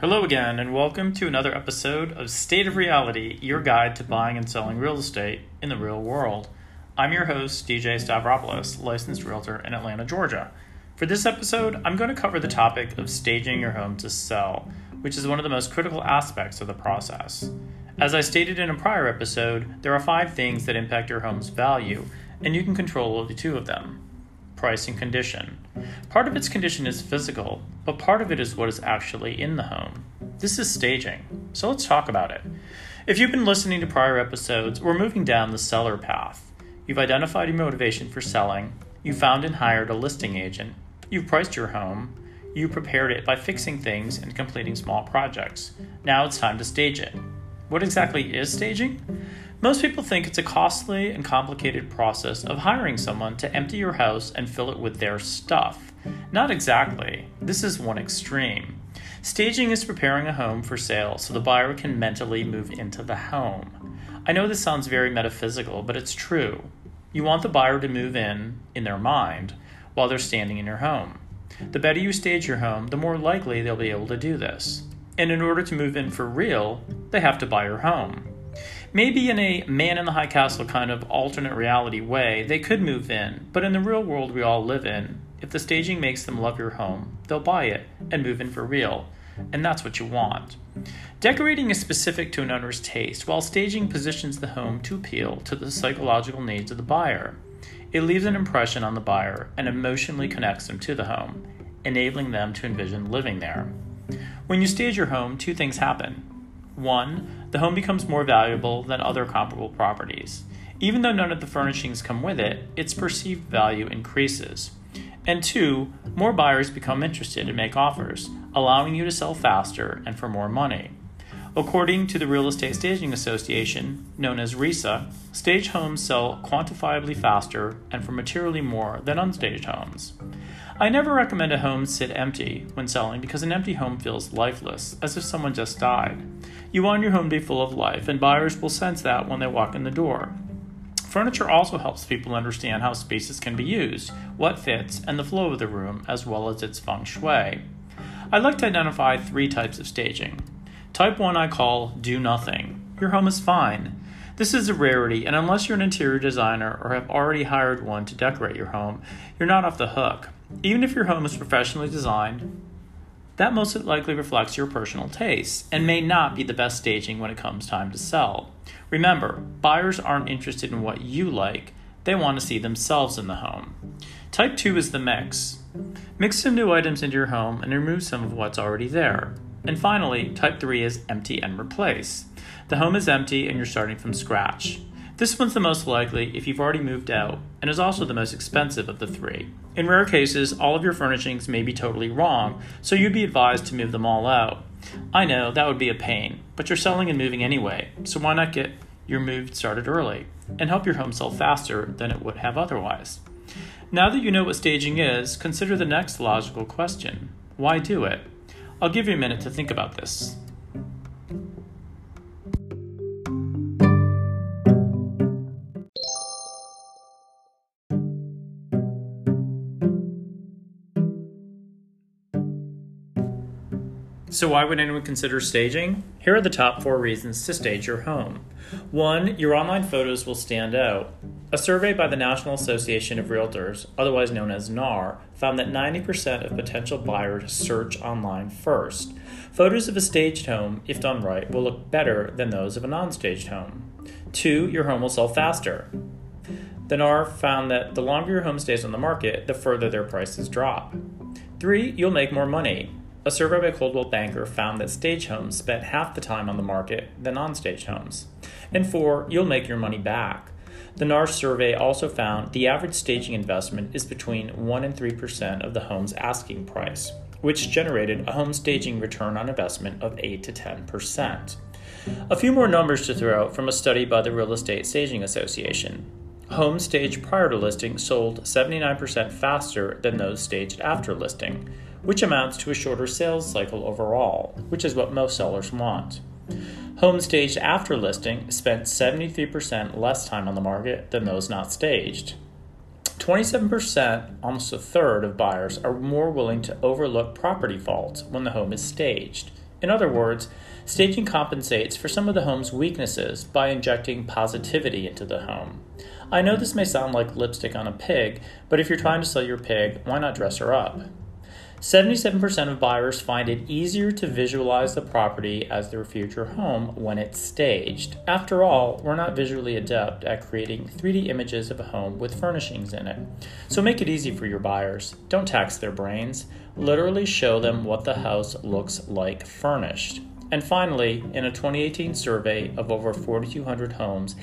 Hello again, and welcome to another episode of State of Reality, your guide to buying and selling real estate in the real world. I'm your host, DJ Stavropoulos, licensed realtor in Atlanta, Georgia. For this episode, I'm going to cover the topic of staging your home to sell, which is one of the most critical aspects of the process. As I stated in a prior episode, there are five things that impact your home's value, and you can control only two of them price and condition. Part of its condition is physical, but part of it is what is actually in the home. This is staging, so let's talk about it. If you've been listening to prior episodes, we're moving down the seller path. You've identified your motivation for selling, you found and hired a listing agent, you've priced your home, you prepared it by fixing things and completing small projects. Now it's time to stage it. What exactly is staging? Most people think it's a costly and complicated process of hiring someone to empty your house and fill it with their stuff. Not exactly. This is one extreme. Staging is preparing a home for sale so the buyer can mentally move into the home. I know this sounds very metaphysical, but it's true. You want the buyer to move in, in their mind, while they're standing in your home. The better you stage your home, the more likely they'll be able to do this. And in order to move in for real, they have to buy your home. Maybe in a man in the high castle kind of alternate reality way, they could move in, but in the real world we all live in, if the staging makes them love your home, they'll buy it and move in for real. And that's what you want. Decorating is specific to an owner's taste, while staging positions the home to appeal to the psychological needs of the buyer. It leaves an impression on the buyer and emotionally connects them to the home, enabling them to envision living there. When you stage your home, two things happen. One, the home becomes more valuable than other comparable properties. Even though none of the furnishings come with it, its perceived value increases. And two, more buyers become interested and make offers, allowing you to sell faster and for more money. According to the Real Estate Staging Association, known as RESA, staged homes sell quantifiably faster and for materially more than unstaged homes. I never recommend a home sit empty when selling because an empty home feels lifeless, as if someone just died. You want your home to be full of life, and buyers will sense that when they walk in the door. Furniture also helps people understand how spaces can be used, what fits, and the flow of the room, as well as its feng shui. I'd like to identify three types of staging. Type 1 I call do nothing. Your home is fine. This is a rarity, and unless you're an interior designer or have already hired one to decorate your home, you're not off the hook. Even if your home is professionally designed, that most likely reflects your personal tastes and may not be the best staging when it comes time to sell. Remember, buyers aren't interested in what you like, they want to see themselves in the home. Type 2 is the mix. Mix some new items into your home and remove some of what's already there. And finally, type 3 is empty and replace. The home is empty and you're starting from scratch. This one's the most likely if you've already moved out, and is also the most expensive of the three. In rare cases, all of your furnishings may be totally wrong, so you'd be advised to move them all out. I know that would be a pain, but you're selling and moving anyway, so why not get your move started early and help your home sell faster than it would have otherwise? Now that you know what staging is, consider the next logical question why do it? I'll give you a minute to think about this. So, why would anyone consider staging? Here are the top four reasons to stage your home. One, your online photos will stand out. A survey by the National Association of Realtors, otherwise known as NAR, found that 90% of potential buyers search online first. Photos of a staged home, if done right, will look better than those of a non staged home. Two, your home will sell faster. The NAR found that the longer your home stays on the market, the further their prices drop. Three, you'll make more money. A survey by Coldwell Banker found that stage homes spent half the time on the market than non stage homes. And four, you'll make your money back. The NAR survey also found the average staging investment is between 1 and 3% of the home's asking price, which generated a home staging return on investment of 8 to 10%. A few more numbers to throw out from a study by the Real Estate Staging Association. Homes staged prior to listing sold 79% faster than those staged after listing which amounts to a shorter sales cycle overall, which is what most sellers want. Homes staged after listing spent 73% less time on the market than those not staged. 27%, almost a third of buyers, are more willing to overlook property faults when the home is staged. In other words, staging compensates for some of the home's weaknesses by injecting positivity into the home. I know this may sound like lipstick on a pig, but if you're trying to sell your pig, why not dress her up? 77% of buyers find it easier to visualize the property as their future home when it's staged. After all, we're not visually adept at creating 3D images of a home with furnishings in it. So make it easy for your buyers. Don't tax their brains. Literally show them what the house looks like furnished. And finally, in a 2018 survey of over 4,200 homes,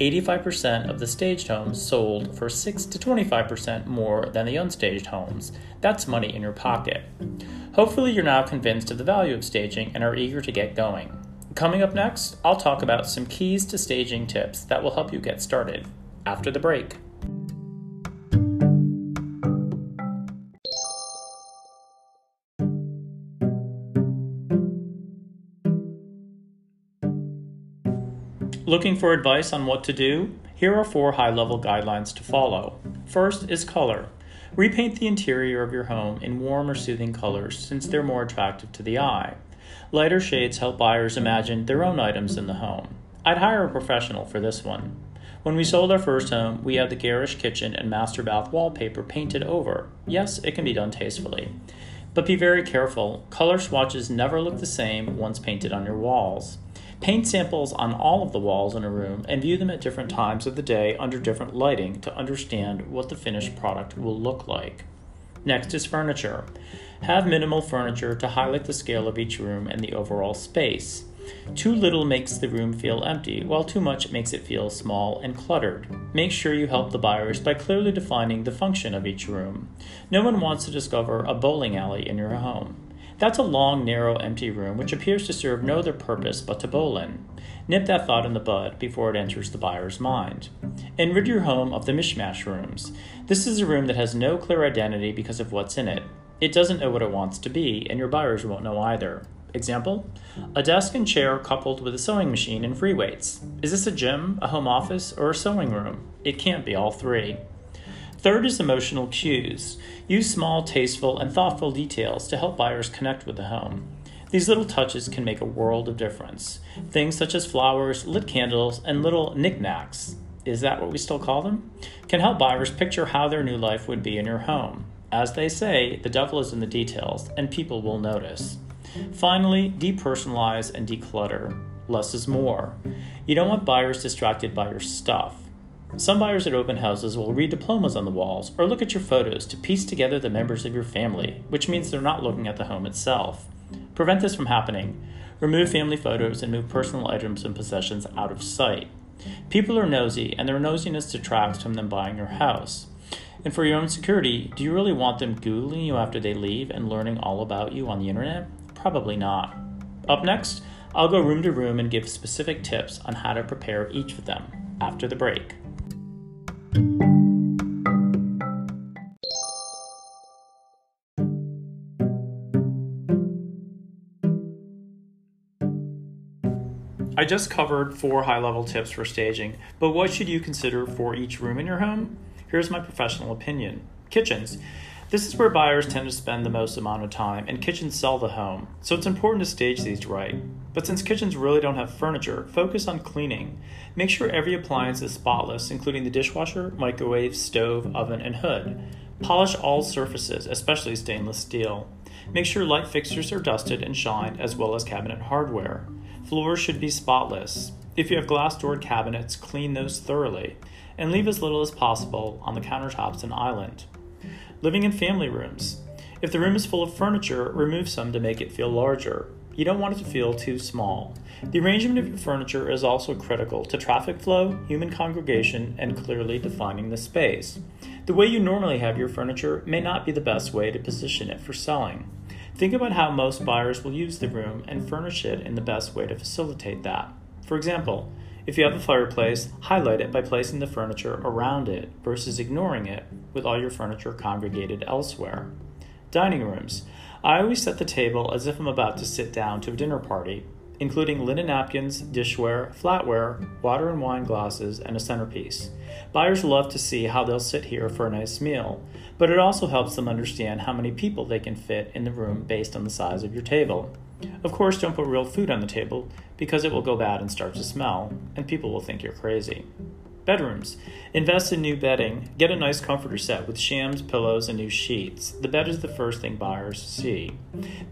85% of the staged homes sold for 6 to 25% more than the unstaged homes. That's money in your pocket. Hopefully, you're now convinced of the value of staging and are eager to get going. Coming up next, I'll talk about some keys to staging tips that will help you get started after the break. Looking for advice on what to do? Here are four high level guidelines to follow. First is color. Repaint the interior of your home in warm or soothing colors since they're more attractive to the eye. Lighter shades help buyers imagine their own items in the home. I'd hire a professional for this one. When we sold our first home, we had the garish kitchen and master bath wallpaper painted over. Yes, it can be done tastefully. But be very careful. Color swatches never look the same once painted on your walls. Paint samples on all of the walls in a room and view them at different times of the day under different lighting to understand what the finished product will look like. Next is furniture. Have minimal furniture to highlight the scale of each room and the overall space. Too little makes the room feel empty, while too much makes it feel small and cluttered. Make sure you help the buyers by clearly defining the function of each room. No one wants to discover a bowling alley in your home. That's a long, narrow, empty room which appears to serve no other purpose but to bowl in. Nip that thought in the bud before it enters the buyer's mind. And rid your home of the mishmash rooms. This is a room that has no clear identity because of what's in it. It doesn't know what it wants to be, and your buyers won't know either. Example A desk and chair coupled with a sewing machine and free weights. Is this a gym, a home office, or a sewing room? It can't be all three. Third is emotional cues. Use small, tasteful, and thoughtful details to help buyers connect with the home. These little touches can make a world of difference. Things such as flowers, lit candles, and little knickknacks is that what we still call them? Can help buyers picture how their new life would be in your home. As they say, the devil is in the details, and people will notice. Finally, depersonalize and declutter. Less is more. You don't want buyers distracted by your stuff. Some buyers at open houses will read diplomas on the walls or look at your photos to piece together the members of your family, which means they're not looking at the home itself. Prevent this from happening. Remove family photos and move personal items and possessions out of sight. People are nosy, and their nosiness detracts from them buying your house. And for your own security, do you really want them Googling you after they leave and learning all about you on the internet? Probably not. Up next, I'll go room to room and give specific tips on how to prepare each of them after the break. I just covered four high level tips for staging, but what should you consider for each room in your home? Here's my professional opinion kitchens. This is where buyers tend to spend the most amount of time, and kitchens sell the home, so it's important to stage these right. But since kitchens really don't have furniture, focus on cleaning. Make sure every appliance is spotless, including the dishwasher, microwave, stove, oven, and hood. Polish all surfaces, especially stainless steel. Make sure light fixtures are dusted and shined, as well as cabinet hardware. Floors should be spotless. If you have glass doored cabinets, clean those thoroughly, and leave as little as possible on the countertops and island. Living in family rooms. If the room is full of furniture, remove some to make it feel larger. You don't want it to feel too small. The arrangement of your furniture is also critical to traffic flow, human congregation, and clearly defining the space. The way you normally have your furniture may not be the best way to position it for selling. Think about how most buyers will use the room and furnish it in the best way to facilitate that. For example, if you have a fireplace, highlight it by placing the furniture around it versus ignoring it with all your furniture congregated elsewhere. Dining rooms. I always set the table as if I'm about to sit down to a dinner party, including linen napkins, dishware, flatware, water and wine glasses, and a centerpiece. Buyers love to see how they'll sit here for a nice meal, but it also helps them understand how many people they can fit in the room based on the size of your table. Of course, don't put real food on the table because it will go bad and start to smell, and people will think you're crazy. Bedrooms. Invest in new bedding. Get a nice comforter set with shams, pillows, and new sheets. The bed is the first thing buyers see.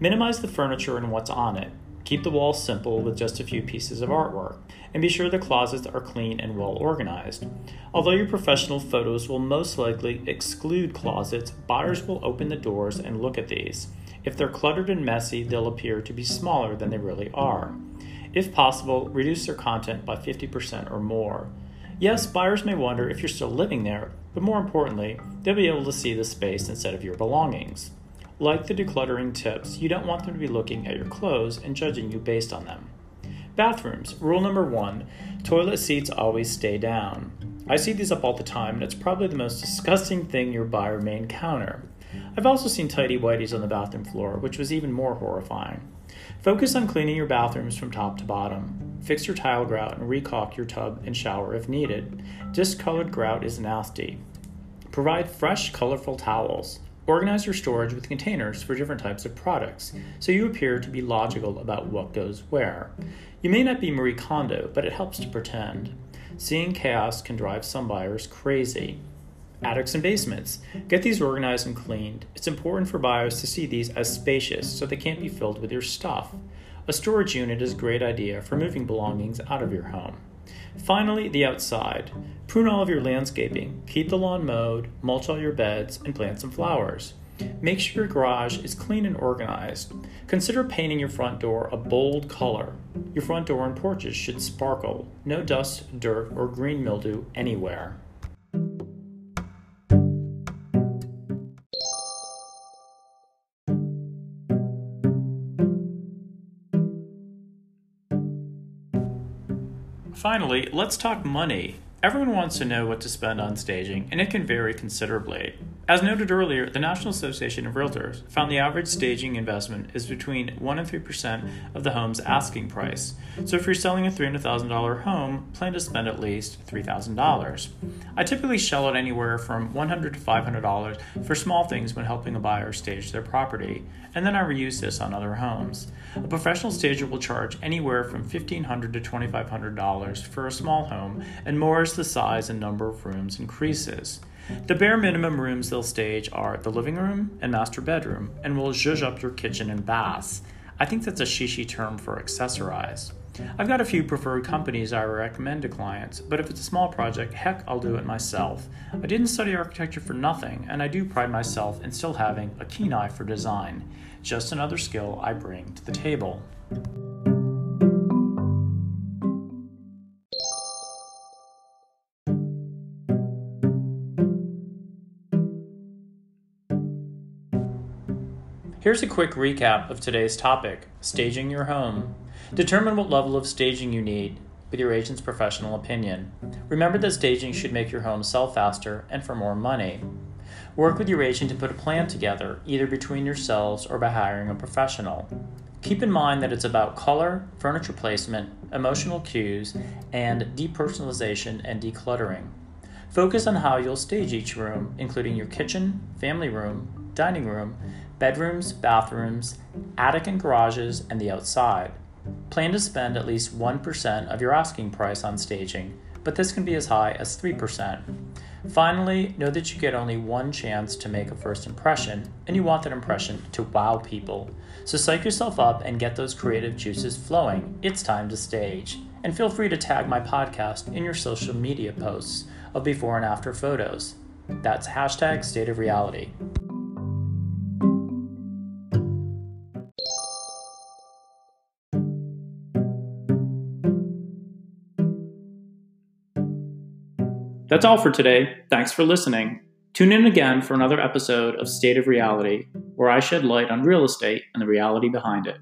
Minimize the furniture and what's on it. Keep the walls simple with just a few pieces of artwork, and be sure the closets are clean and well organized. Although your professional photos will most likely exclude closets, buyers will open the doors and look at these. If they're cluttered and messy, they'll appear to be smaller than they really are. If possible, reduce their content by 50% or more. Yes, buyers may wonder if you're still living there, but more importantly, they'll be able to see the space instead of your belongings. Like the decluttering tips, you don't want them to be looking at your clothes and judging you based on them. Bathrooms. Rule number one toilet seats always stay down. I see these up all the time, and it's probably the most disgusting thing your buyer may encounter. I've also seen tidy whities on the bathroom floor, which was even more horrifying. Focus on cleaning your bathrooms from top to bottom. Fix your tile grout and recaulk your tub and shower if needed. Discolored grout is nasty. Provide fresh, colorful towels. Organize your storage with containers for different types of products, so you appear to be logical about what goes where. You may not be Marie Kondo, but it helps to pretend. Seeing chaos can drive some buyers crazy. Attics and basements. Get these organized and cleaned. It's important for buyers to see these as spacious so they can't be filled with your stuff. A storage unit is a great idea for moving belongings out of your home. Finally, the outside. Prune all of your landscaping, keep the lawn mowed, mulch all your beds, and plant some flowers. Make sure your garage is clean and organized. Consider painting your front door a bold color. Your front door and porches should sparkle. No dust, dirt, or green mildew anywhere. Finally, let's talk money. Everyone wants to know what to spend on staging, and it can vary considerably. As noted earlier, the National Association of Realtors found the average staging investment is between 1 and 3% of the home's asking price. So if you're selling a $300,000 home, plan to spend at least $3,000. I typically shell out anywhere from $100 to $500 for small things when helping a buyer stage their property, and then I reuse this on other homes. A professional stager will charge anywhere from $1,500 to $2,500 for a small home, and more as the size and number of rooms increases. The bare minimum rooms they'll stage are the living room and master bedroom, and will zhuzh up your kitchen and baths. I think that's a shishi term for accessorize. I've got a few preferred companies I recommend to clients, but if it's a small project, heck, I'll do it myself. I didn't study architecture for nothing, and I do pride myself in still having a keen eye for design. Just another skill I bring to the table. Here's a quick recap of today's topic staging your home. Determine what level of staging you need with your agent's professional opinion. Remember that staging should make your home sell faster and for more money. Work with your agent to put a plan together, either between yourselves or by hiring a professional. Keep in mind that it's about color, furniture placement, emotional cues, and depersonalization and decluttering. Focus on how you'll stage each room, including your kitchen, family room, dining room, bedrooms, bathrooms, attic and garages, and the outside. Plan to spend at least 1% of your asking price on staging, but this can be as high as 3%. Finally, know that you get only one chance to make a first impression, and you want that impression to wow people. So psych yourself up and get those creative juices flowing. It's time to stage. And feel free to tag my podcast in your social media posts of before and after photos. That's hashtag state of reality. That's all for today. Thanks for listening. Tune in again for another episode of State of Reality, where I shed light on real estate and the reality behind it.